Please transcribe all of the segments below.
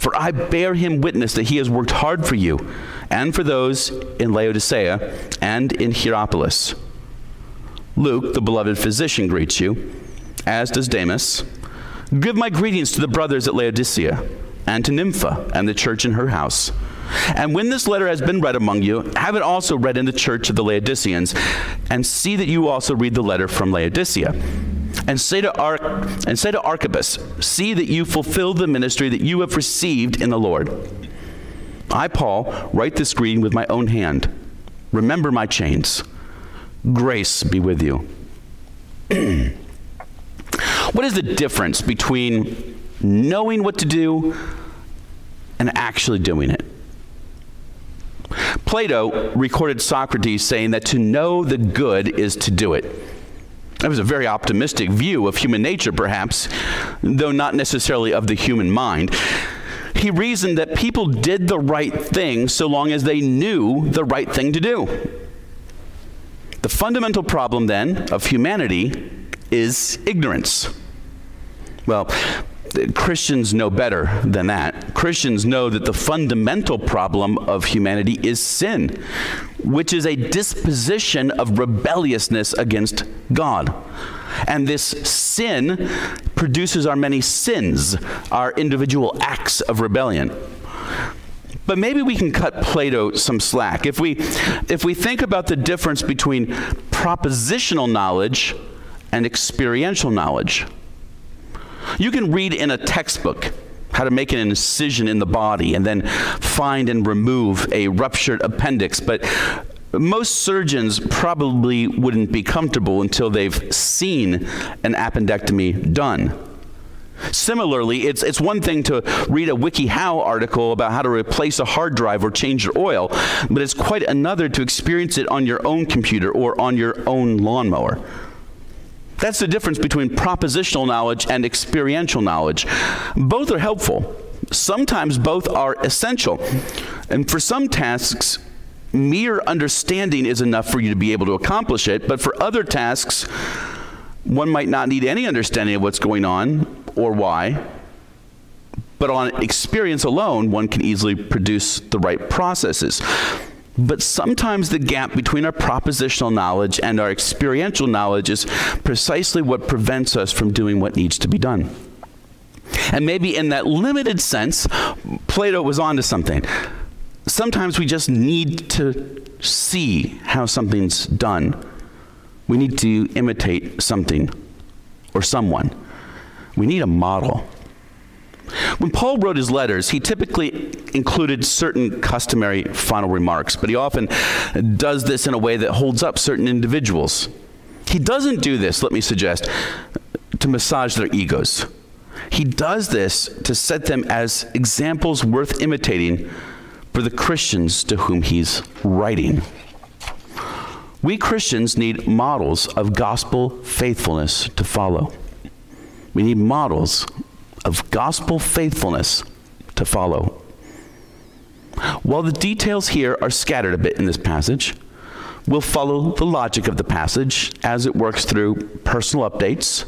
For I bear him witness that he has worked hard for you and for those in Laodicea and in Hierapolis. Luke, the beloved physician, greets you, as does Demas. Give my greetings to the brothers at Laodicea and to Nympha and the church in her house. And when this letter has been read among you, have it also read in the church of the Laodiceans, and see that you also read the letter from Laodicea. And say to Ar- and say to see that you fulfill the ministry that you have received in the Lord. I, Paul, write this greeting with my own hand. Remember my chains. Grace be with you. what is the difference between knowing what to do and actually doing it? Plato recorded Socrates saying that to know the good is to do it. That was a very optimistic view of human nature, perhaps, though not necessarily of the human mind. He reasoned that people did the right thing so long as they knew the right thing to do. The fundamental problem, then, of humanity is ignorance. Well, Christians know better than that. Christians know that the fundamental problem of humanity is sin, which is a disposition of rebelliousness against God. And this sin produces our many sins, our individual acts of rebellion. But maybe we can cut Plato some slack. If we, if we think about the difference between propositional knowledge and experiential knowledge, you can read in a textbook how to make an incision in the body and then find and remove a ruptured appendix, but most surgeons probably wouldn't be comfortable until they've seen an appendectomy done. Similarly, it's, it's one thing to read a WikiHow article about how to replace a hard drive or change your oil, but it's quite another to experience it on your own computer or on your own lawnmower. That's the difference between propositional knowledge and experiential knowledge. Both are helpful. Sometimes both are essential. And for some tasks, mere understanding is enough for you to be able to accomplish it, but for other tasks, one might not need any understanding of what's going on or why. But on experience alone, one can easily produce the right processes. But sometimes the gap between our propositional knowledge and our experiential knowledge is precisely what prevents us from doing what needs to be done. And maybe in that limited sense, Plato was onto something. Sometimes we just need to see how something's done. We need to imitate something or someone. We need a model. When Paul wrote his letters, he typically included certain customary final remarks, but he often does this in a way that holds up certain individuals. He doesn't do this, let me suggest, to massage their egos. He does this to set them as examples worth imitating for the Christians to whom he's writing. We Christians need models of gospel faithfulness to follow. We need models of gospel faithfulness to follow. While the details here are scattered a bit in this passage, we'll follow the logic of the passage as it works through personal updates,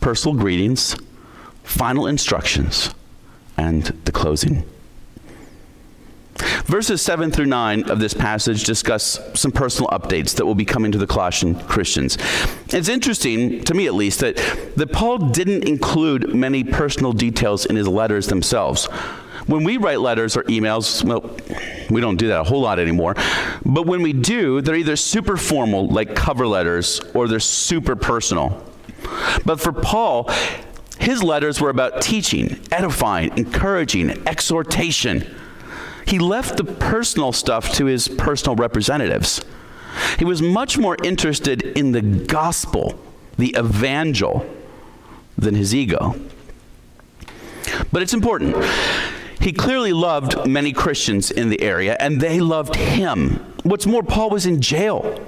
personal greetings, final instructions, and the closing. Verses 7 through 9 of this passage discuss some personal updates that will be coming to the Colossian Christians. It's interesting, to me at least, that, that Paul didn't include many personal details in his letters themselves. When we write letters or emails, well, we don't do that a whole lot anymore. But when we do, they're either super formal, like cover letters, or they're super personal. But for Paul, his letters were about teaching, edifying, encouraging, exhortation. He left the personal stuff to his personal representatives. He was much more interested in the gospel, the evangel, than his ego. But it's important. He clearly loved many Christians in the area, and they loved him. What's more, Paul was in jail.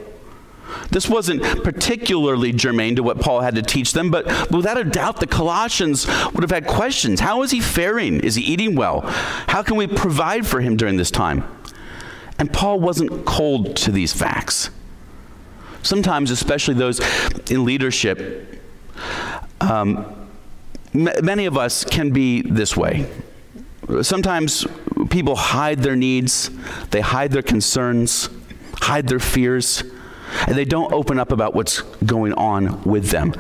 This wasn't particularly germane to what Paul had to teach them, but without a doubt, the Colossians would have had questions. How is he faring? Is he eating well? How can we provide for him during this time? And Paul wasn't cold to these facts. Sometimes, especially those in leadership, um, m- many of us can be this way. Sometimes people hide their needs, they hide their concerns, hide their fears, and they don't open up about what's going on with them.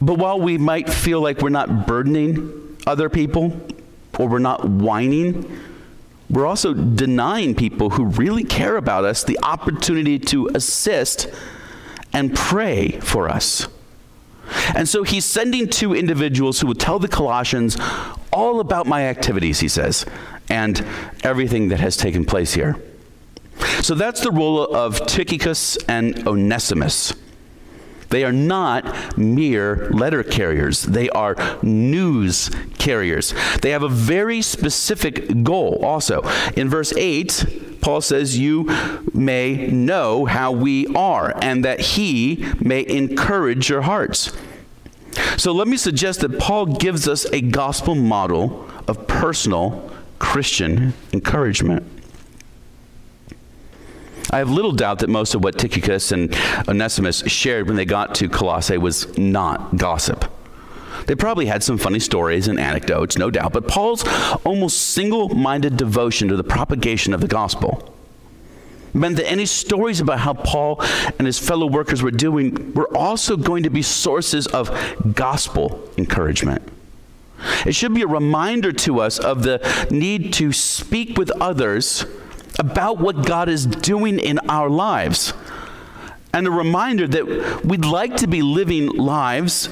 But while we might feel like we're not burdening other people or we're not whining, we're also denying people who really care about us the opportunity to assist and pray for us. And so he's sending two individuals who will tell the Colossians all about my activities, he says, and everything that has taken place here. So that's the role of Tychicus and Onesimus. They are not mere letter carriers, they are news carriers. They have a very specific goal also. In verse 8, Paul says, You may know how we are, and that he may encourage your hearts. So let me suggest that Paul gives us a gospel model of personal Christian encouragement. I have little doubt that most of what Tychicus and Onesimus shared when they got to Colossae was not gossip. They probably had some funny stories and anecdotes, no doubt, but Paul's almost single minded devotion to the propagation of the gospel meant that any stories about how Paul and his fellow workers were doing were also going to be sources of gospel encouragement. It should be a reminder to us of the need to speak with others about what God is doing in our lives. And a reminder that we'd like to be living lives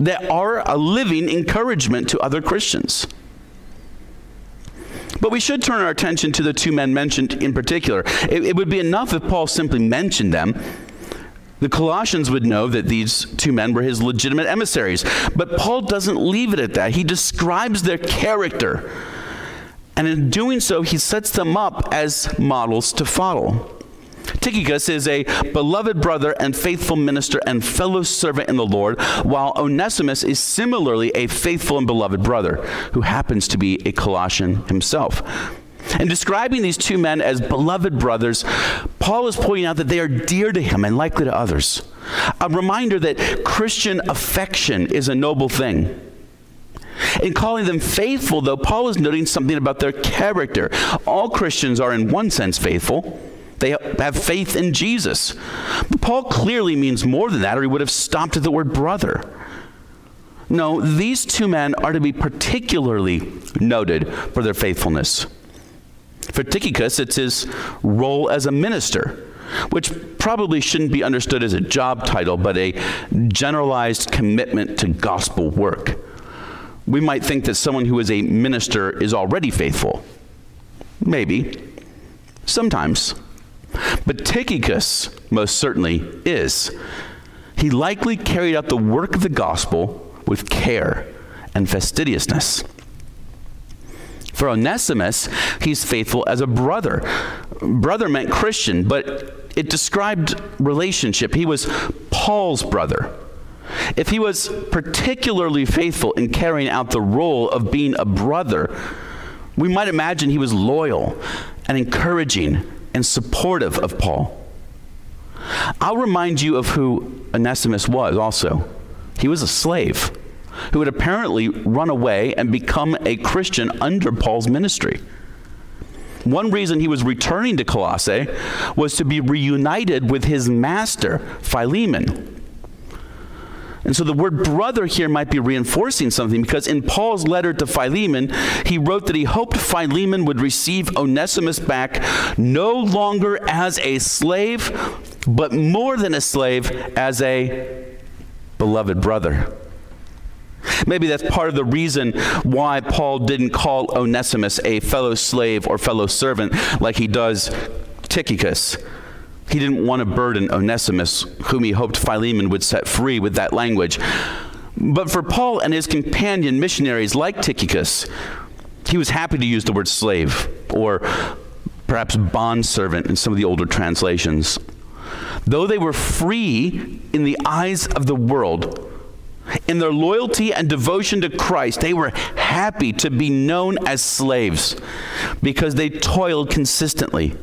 that are a living encouragement to other Christians. But we should turn our attention to the two men mentioned in particular. It, it, would be enough if Paul simply mentioned them. The Colossians would know that these two men were his legitimate emissaries. But Paul doesn't leave it at that. He describes their character and in doing so, he sets them up as models to follow. Tychicus is a beloved brother and faithful minister and fellow servant in the Lord, while Onesimus is similarly a faithful and beloved brother who happens to be a Colossian himself. In describing these two men as beloved brothers, Paul is pointing out that they are dear to him and likely to others. A reminder that Christian affection is a noble thing. In calling them faithful, though, Paul is noting something about their character. All Christians are, in one sense, faithful. They have faith in Jesus. But Paul clearly means more than that, or he would have stopped at the word brother. No, these two men are to be particularly noted for their faithfulness. For Tychicus, it's his role as a minister, which probably shouldn't be understood as a job title, but a generalized commitment to gospel work we might think that someone who is a minister is already faithful. Maybe. Sometimes. But Tychicus most certainly is. He likely carried out the work of the gospel with care and fastidiousness. For Onesimus, he's faithful as a brother. Brother meant Christian, but it described relationship. He was Paul's brother. If he was particularly faithful in carrying out the role of being a brother, we might imagine he was loyal and encouraging and supportive of Paul. I'll remind you of who Onesimus was also. He was a slave who had apparently run away and become a Christian under Paul's ministry. One reason he was returning to Colossae was to be reunited with his master, Philemon. And so the word brother here might be reinforcing something because in Paul's letter to Philemon, he wrote that he hoped Philemon would receive Onesimus back no longer as a slave, but more than a slave, as a beloved brother. Maybe that's part of the reason why Paul didn't call Onesimus a fellow slave or fellow servant like he does Tychicus. He didn't want to burden Onesimus, whom he hoped Philemon would set free with that language. But for Paul and his companion missionaries like Tychicus, he was happy to use the word slave or perhaps bondservant in some of the older translations. Though they were free in the eyes of the world, in their loyalty and devotion to Christ, they were happy to be known as slaves because they toiled consistently.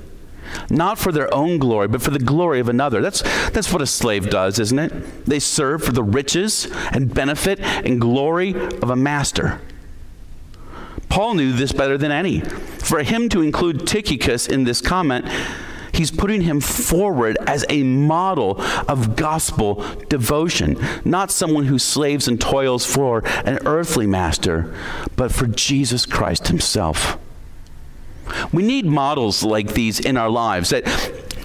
Not for their own glory, but for the glory of another. That's, that's what a slave does, isn't it? They serve for the riches and benefit and glory of a master. Paul knew this better than any. For him to include Tychicus in this comment He's putting him forward as a model of gospel devotion, not someone who slaves and toils for an earthly master, but for Jesus Christ himself. We need models like these in our lives. At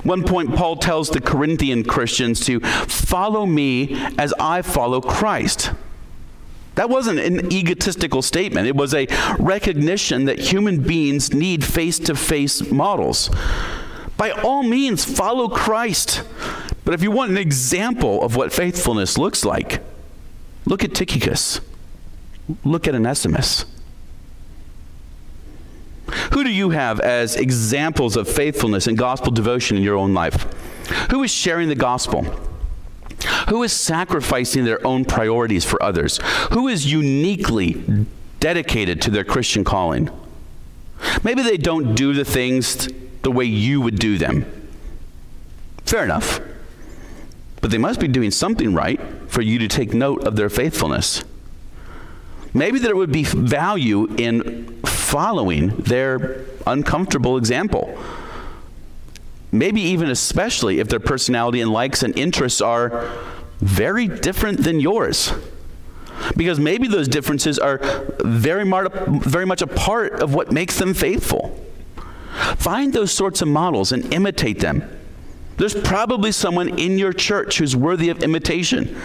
one point, Paul tells the Corinthian Christians to follow me as I follow Christ. That wasn't an egotistical statement. It was a recognition that human beings need face to face models by all means, follow Christ. But if you want an example of what faithfulness looks like, look at Tychicus. Look at Onesimus. Who do you have as examples of faithfulness and gospel devotion in your own life? Who is sharing the gospel? Who is sacrificing their own priorities for others? Who is uniquely dedicated to their Christian calling? Maybe they don't do the things the way you would do them. Fair enough. But they must be doing something right for you to take note of their faithfulness. Maybe there would be value in following their uncomfortable example. Maybe even especially if their personality and likes and interests are very different than yours. Because maybe those differences are very, very much a part of what makes them faithful. Find those sorts of models and imitate them. There's probably someone in your church who's worthy of imitation.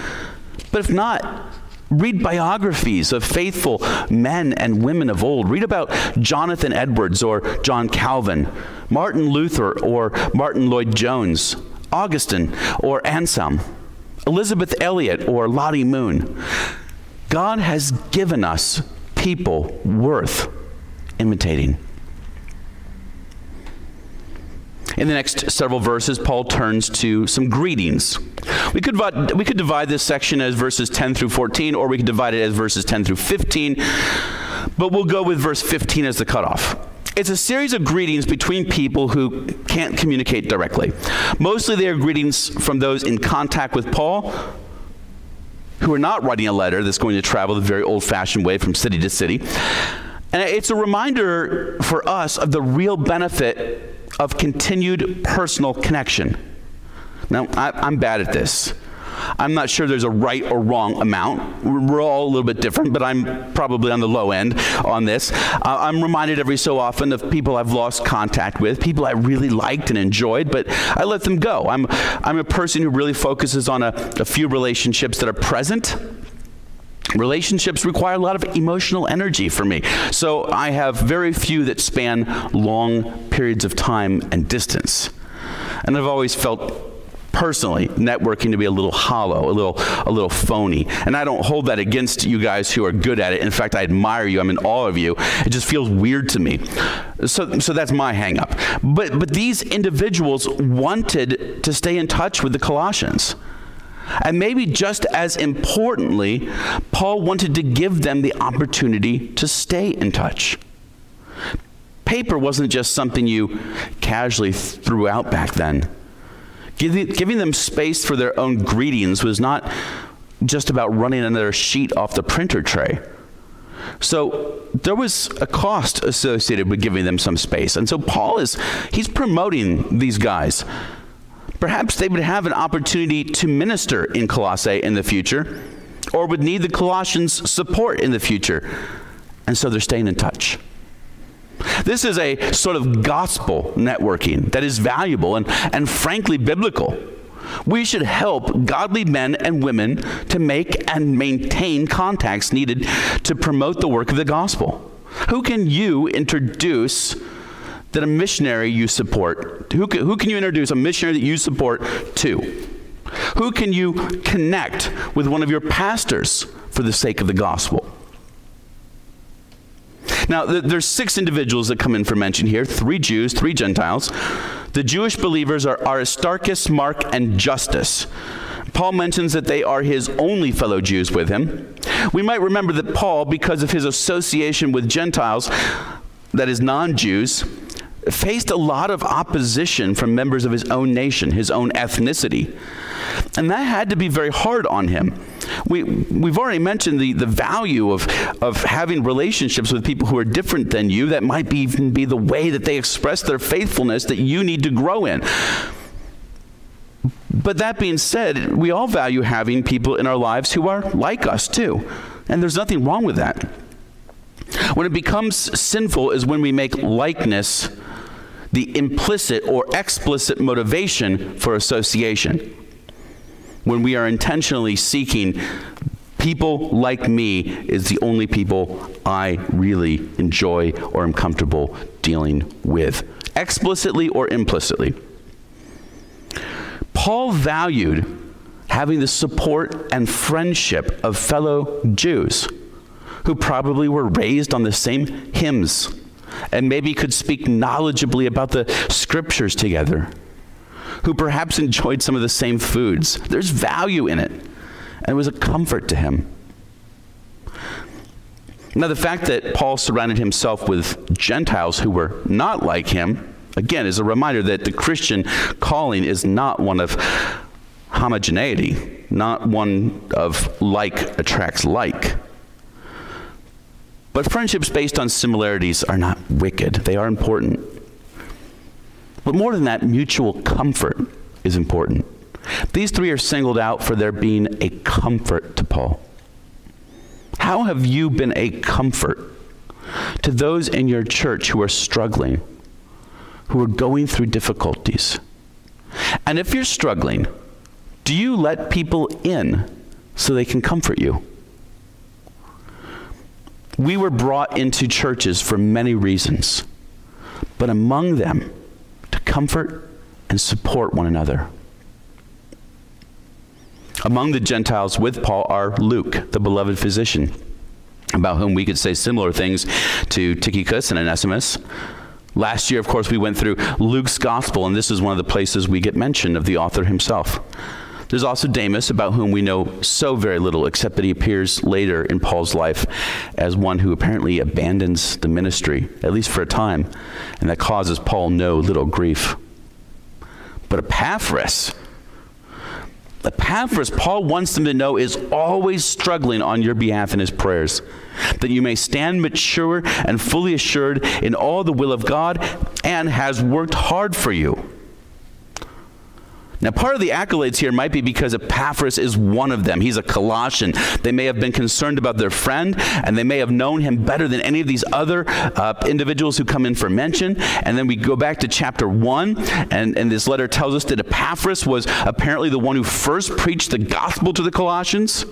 But if not, read biographies of faithful men and women of old. Read about Jonathan Edwards or John Calvin, Martin Luther or Martyn Lloyd-Jones, Augustine or Anselm, Elisabeth Elliot or Lottie Moon. God has given us people worth imitating. In the next several verses, Paul turns to some greetings. We could, we could divide this section as verses 10 through 14, or we could divide it as verses 10 through 15, but we'll go with verse 15 as the cutoff. It's a series of greetings between people who can't communicate directly. Mostly they are greetings from those in contact with Paul, who are not writing a letter that's going to travel the very old fashioned way from city to city. And it's a reminder for us of the real benefit of continued personal connection. Now, I, am bad at this. I'm not sure there's a right or wrong amount. We're all a little bit different, but I'm probably on the low end on this. Uh, I'm reminded every so often of people I've lost contact with, people I really liked and enjoyed, but I let them go. I'm, I'm a person who really focuses on a, a few relationships that are present Relationships require a lot of emotional energy for me. So I have very few that span long periods of time and distance. And I've always felt personally networking to be a little hollow, a little a little phony. And I don't hold that against you guys who are good at it. In fact, I admire you. I'm in awe of you. It just feels weird to me. So so that's my hangup. But but these individuals wanted to stay in touch with the Colossians. And maybe just as importantly, Paul wanted to give them the opportunity to stay in touch. Paper wasn't just something you casually threw out back then. Giving them space for their own greetings was not just about running another sheet off the printer tray. So there was a cost associated with giving them some space. And so Paul is he's promoting these guys perhaps they would have an opportunity to minister in Colossae in the future. or would need the Colossians' support in the future. And so they're staying in touch. This is a sort of gospel networking that is valuable and, and frankly biblical. We should help godly men and women to make and maintain contacts needed to promote the work of the gospel. Who can you introduce that a missionary you support? Who can, who can you introduce a missionary that you support to? Who can you connect with one of your pastors for the sake of the gospel? Now, th- there's six individuals that come in for mention here three Jews, three Gentiles. The Jewish believers are Aristarchus, Mark, and Justus. Paul mentions that they are his only fellow Jews with him. We might remember that Paul, because of his association with Gentiles, that is, non Jews, faced a lot of opposition from members of his own nation, his own ethnicity. And that had to be very hard on him. We, we've already mentioned the, the value of, of having relationships with people who are different than you. That might be, even be the way that they express their faithfulness that you need to grow in. But that being said, we all value having people in our lives who are like us too. And there's nothing wrong with that. When it becomes sinful is when we make likeness the implicit or explicit motivation for association when we are intentionally seeking people like me is the only people I really enjoy or am comfortable dealing with, explicitly or implicitly. Paul valued having the support and friendship of fellow Jews who probably were raised on the same hymns and maybe could speak knowledgeably about the scriptures together who perhaps enjoyed some of the same foods. There's value in it. And it was a comfort to him. Now, the fact that Paul surrounded himself with Gentiles who were not like him, again, is a reminder that the Christian calling is not one of homogeneity, not one of like attracts like. But friendships based on similarities are not wicked, they are important. But more than that, mutual comfort is important. These three are singled out for their being a comfort to Paul. How have you been a comfort to those in your church who are struggling, who are going through difficulties? And if you're struggling, do you let people in so they can comfort you? We were brought into churches for many reasons, but among them, to comfort and support one another. Among the Gentiles with Paul are Luke, the beloved physician, about whom we could say similar things to Tychicus and Onesimus. Last year, of course, we went through Luke's gospel, and this is one of the places we get mention of the author himself. There's also Demas, about whom we know so very little, except that he appears later in Paul's life as one who apparently abandons the ministry, at least for a time, and that causes Paul no little grief. But Epaphras, Epaphras, Paul wants them to know, is always struggling on your behalf in his prayers, that you may stand mature and fully assured in all the will of God, and has worked hard for you now, part of the accolades here might be because Epaphras is one of them. He's a Colossian. They may have been concerned about their friend, and they may have known him better than any of these other uh, individuals who come in for mention. And then we go back to chapter 1, and, and this letter tells us that Epaphras was apparently the one who first preached the gospel to the Colossians.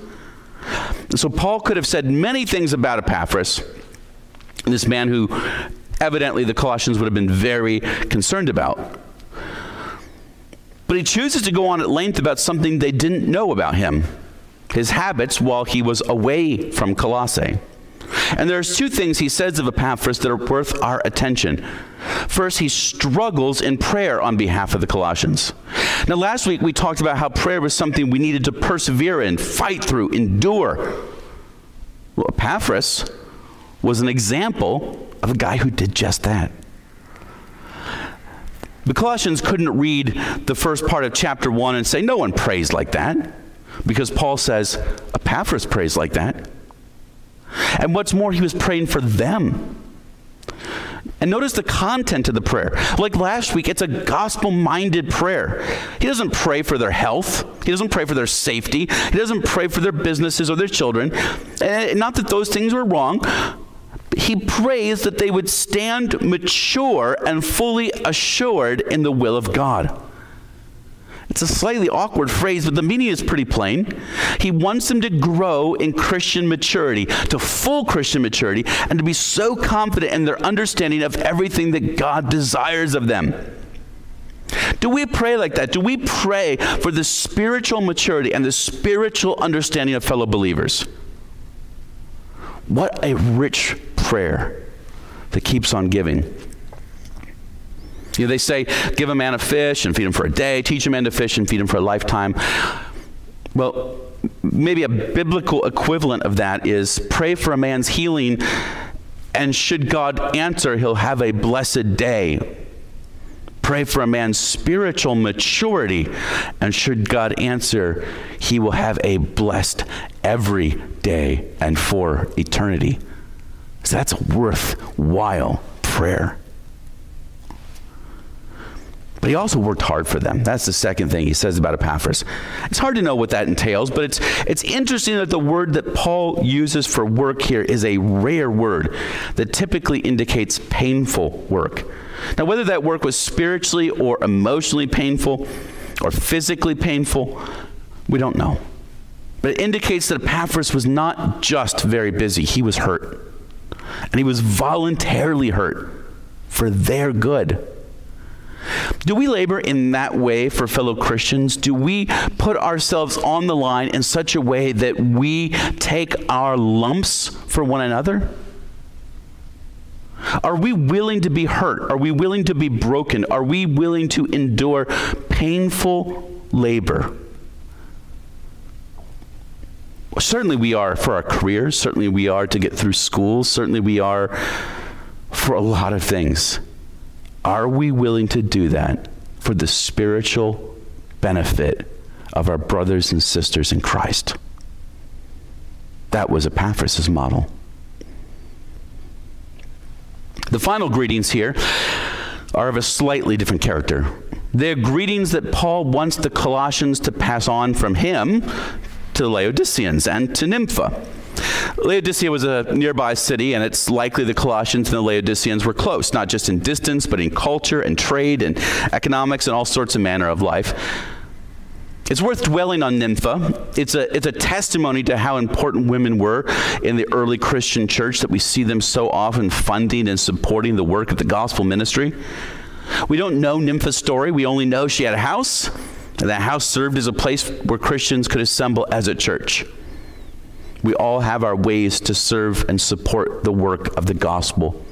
So, Paul could have said many things about Epaphras, this man who evidently the Colossians would have been very concerned about. But he chooses to go on at length about something they didn't know about him his habits while he was away from Colossae. And there's two things he says of Epaphras that are worth our attention. First, he struggles in prayer on behalf of the Colossians. Now, last week we talked about how prayer was something we needed to persevere in, fight through, endure. Well, Epaphras was an example of a guy who did just that. The Colossians couldn't read the first part of chapter 1 and say, No one prays like that. Because Paul says, Epaphras prays like that. And what's more, he was praying for them. And notice the content of the prayer. Like last week, it's a gospel minded prayer. He doesn't pray for their health, he doesn't pray for their safety, he doesn't pray for their businesses or their children. And not that those things were wrong. He prays that they would stand mature and fully assured in the will of God. It's a slightly awkward phrase, but the meaning is pretty plain. He wants them to grow in Christian maturity, to full Christian maturity, and to be so confident in their understanding of everything that God desires of them. Do we pray like that? Do we pray for the spiritual maturity and the spiritual understanding of fellow believers? What a rich prayer that keeps on giving. You know, they say, give a man a fish and feed him for a day, teach a man to fish and feed him for a lifetime. Well, maybe a biblical equivalent of that is pray for a man's healing, and should God answer, he'll have a blessed day. Pray for a man's spiritual maturity, and should God answer, he will have a blessed every day and for eternity. So that's worthwhile prayer. But he also worked hard for them. That's the second thing he says about Epaphras. It's hard to know what that entails, but it's, it's interesting that the word that Paul uses for work here is a rare word that typically indicates painful work. Now, whether that work was spiritually or emotionally painful or physically painful, we don't know. But it indicates that Epaphras was not just very busy, he was hurt. And he was voluntarily hurt for their good. Do we labor in that way for fellow Christians? Do we put ourselves on the line in such a way that we take our lumps for one another? Are we willing to be hurt? Are we willing to be broken? Are we willing to endure painful labor? Certainly, we are for our careers. Certainly, we are to get through school. Certainly, we are for a lot of things. Are we willing to do that for the spiritual benefit of our brothers and sisters in Christ? That was Epaphras' model. The final greetings here are of a slightly different character. They're greetings that Paul wants the Colossians to pass on from him to the Laodiceans and to Nympha. Laodicea was a nearby city, and it's likely the Colossians and the Laodiceans were close, not just in distance, but in culture and trade and economics and all sorts of manner of life. It's worth dwelling on Nympha. It's a, it's a testimony to how important women were in the early Christian church that we see them so often funding and supporting the work of the gospel ministry. We don't know Nympha's story. We only know she had a house, and that house served as a place where Christians could assemble as a church. We all have our ways to serve and support the work of the gospel.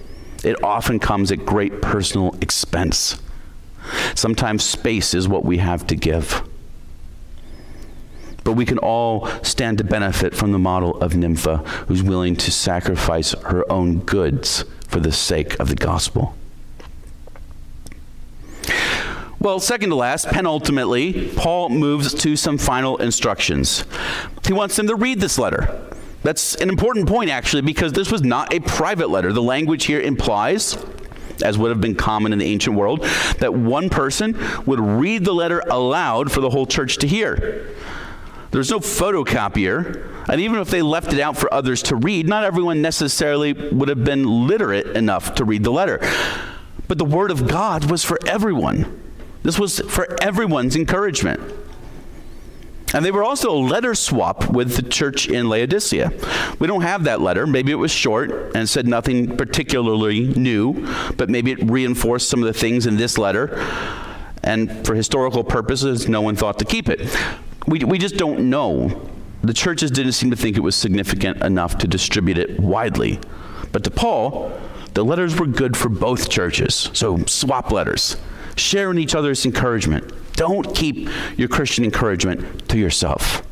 It often comes at great personal expense. Sometimes space is what we have to give. But we can all stand to benefit from the model of Nympha, who's willing to sacrifice her own goods for the sake of the gospel. Well, second to last, penultimately, Paul moves to some final instructions. He wants them to read this letter. That's an important point, actually, because this was not a private letter. The language here implies, as would have been common in the ancient world, that one person would read the letter aloud for the whole church to hear. There's no photocopier, and even if they left it out for others to read, not everyone necessarily would have been literate enough to read the letter. But the Word of God was for everyone. This was for everyone's encouragement. And they were also a letter swap with the church in Laodicea. We don't have that letter. Maybe it was short and said nothing particularly new, but maybe it reinforced some of the things in this letter. And for historical purposes, no one thought to keep it. We, we just don't know. The churches didn't seem to think it was significant enough to distribute it widely. But to Paul, the letters were good for both churches. So swap letters sharing each other's encouragement. Don't keep your Christian encouragement to yourself.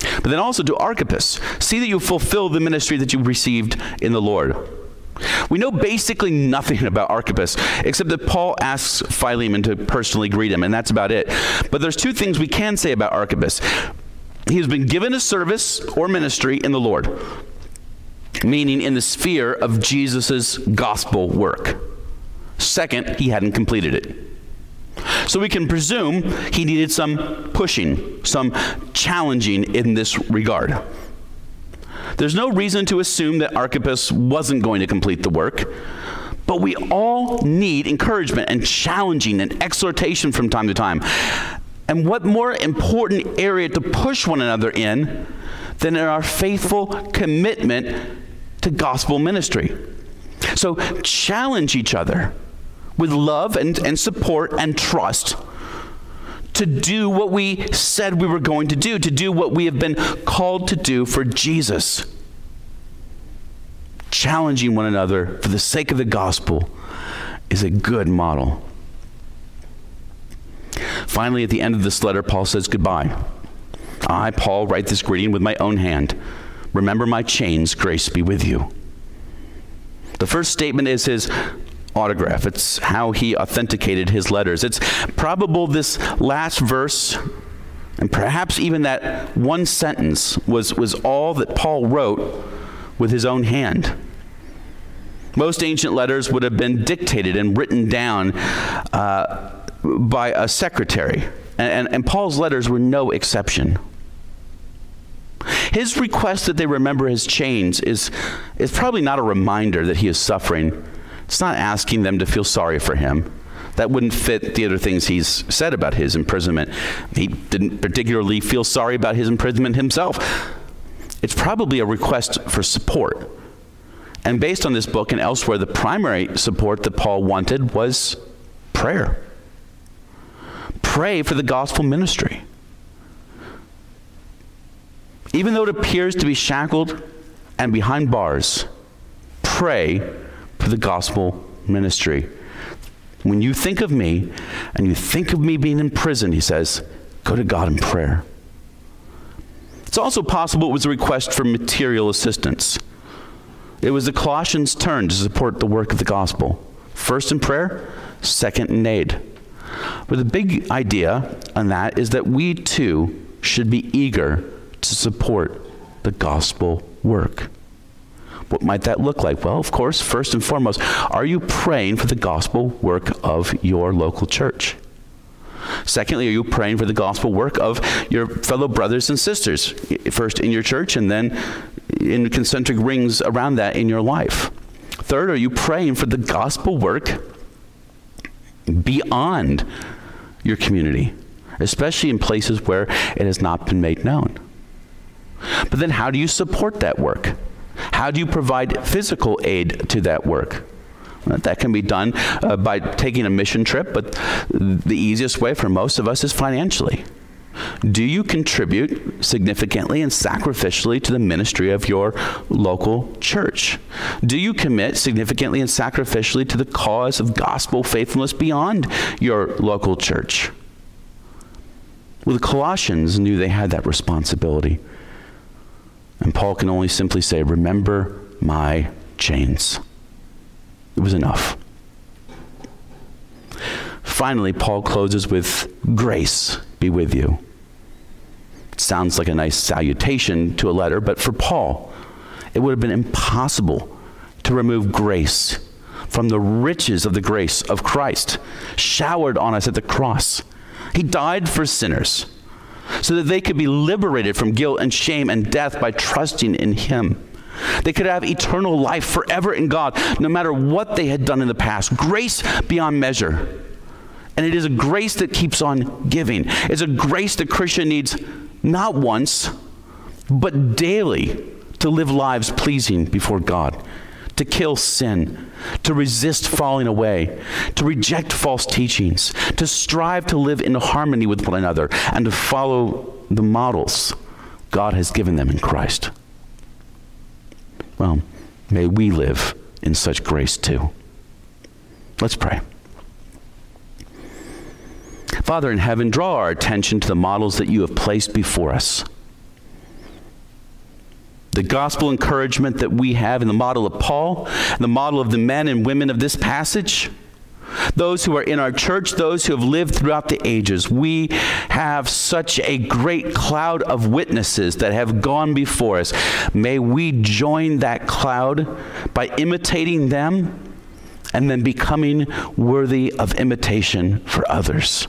But then also to Archippus, see that you fulfill the ministry that you received in the Lord. We know basically nothing about Archippus except that Paul asks Philemon to personally greet him, and that's about it. But there's two things we can say about Archippus. He has been given a service or ministry in the Lord. meaning in the sphere of Jesus' gospel work. Second, he hadn't completed it. So we can presume he needed some pushing, some challenging in this regard. There's no reason to assume that Archippus wasn't going to complete the work, but we all need encouragement and challenging and exhortation from time to time. And what more important area to push one another in than in our faithful commitment to gospel ministry? So challenge each other with love and, and support and trust to do what we said we were going to do, to do what we have been called to do for Jesus. Challenging one another for the sake of the gospel is a good model. Finally, at the end of this letter, Paul says goodbye. I, Paul, write this greeting with my own hand. Remember my chains, grace be with you. The first statement is his autograph. It's how he authenticated his letters. It's probable this last verse and perhaps even that one sentence was, was all that Paul wrote with his own hand. Most ancient letters would have been dictated and written down uh, by a secretary, and, and, and Paul's letters were no exception. His request that they remember his chains is, is probably not a reminder that he is suffering it's not asking them to feel sorry for him. That wouldn't fit the other things he's said about his imprisonment. He didn't particularly feel sorry about his imprisonment himself. It's probably a request for support. And based on this book and elsewhere, the primary support that Paul wanted was prayer. Pray for the gospel ministry. Even though it appears to be shackled and behind bars, pray the gospel ministry. When you think of me and you think of me being in prison, he says, go to God in prayer. It's also possible it was a request for material assistance. It was the Colossians' turn to support the work of the gospel. First in prayer, second in aid. But the big idea on that is that we too should be eager to support the gospel work. What might that look like? Well, of course, first and foremost, are you praying for the gospel work of your local church? Secondly, are you praying for the gospel work of your fellow brothers and sisters, first in your church and then in concentric rings around that in your life? Third, are you praying for the gospel work beyond your community, especially in places where it has not been made known? But then, how do you support that work? How do you provide physical aid to that work? That can be done uh, by taking a mission trip, but the easiest way for most of us is financially. Do you contribute significantly and sacrificially to the ministry of your local church? Do you commit significantly and sacrificially to the cause of gospel faithfulness beyond your local church? Well, the Colossians knew they had that responsibility. And Paul can only simply say, Remember my chains. It was enough. Finally, Paul closes with, Grace be with you. It sounds like a nice salutation to a letter, but for Paul, it would have been impossible to remove grace from the riches of the grace of Christ showered on us at the cross. He died for sinners so that they could be liberated from guilt and shame and death by trusting in Him. They could have eternal life forever in God, no matter what they had done in the past. Grace beyond measure. And it is a grace that keeps on giving. It's a grace the Christian needs not once, but daily to live lives pleasing before God to kill sin, to resist falling away, to reject false teachings, to strive to live in harmony with one another, and to follow the models God has given them in Christ. Well, may we live in such grace too. Let's pray. Father in heaven, draw our attention to the models that you have placed before us the gospel encouragement that we have in the model of Paul, the model of the men and women of this passage, those who are in our church, those who have lived throughout the ages. We have such a great cloud of witnesses that have gone before us. May we join that cloud by imitating them and then becoming worthy of imitation for others.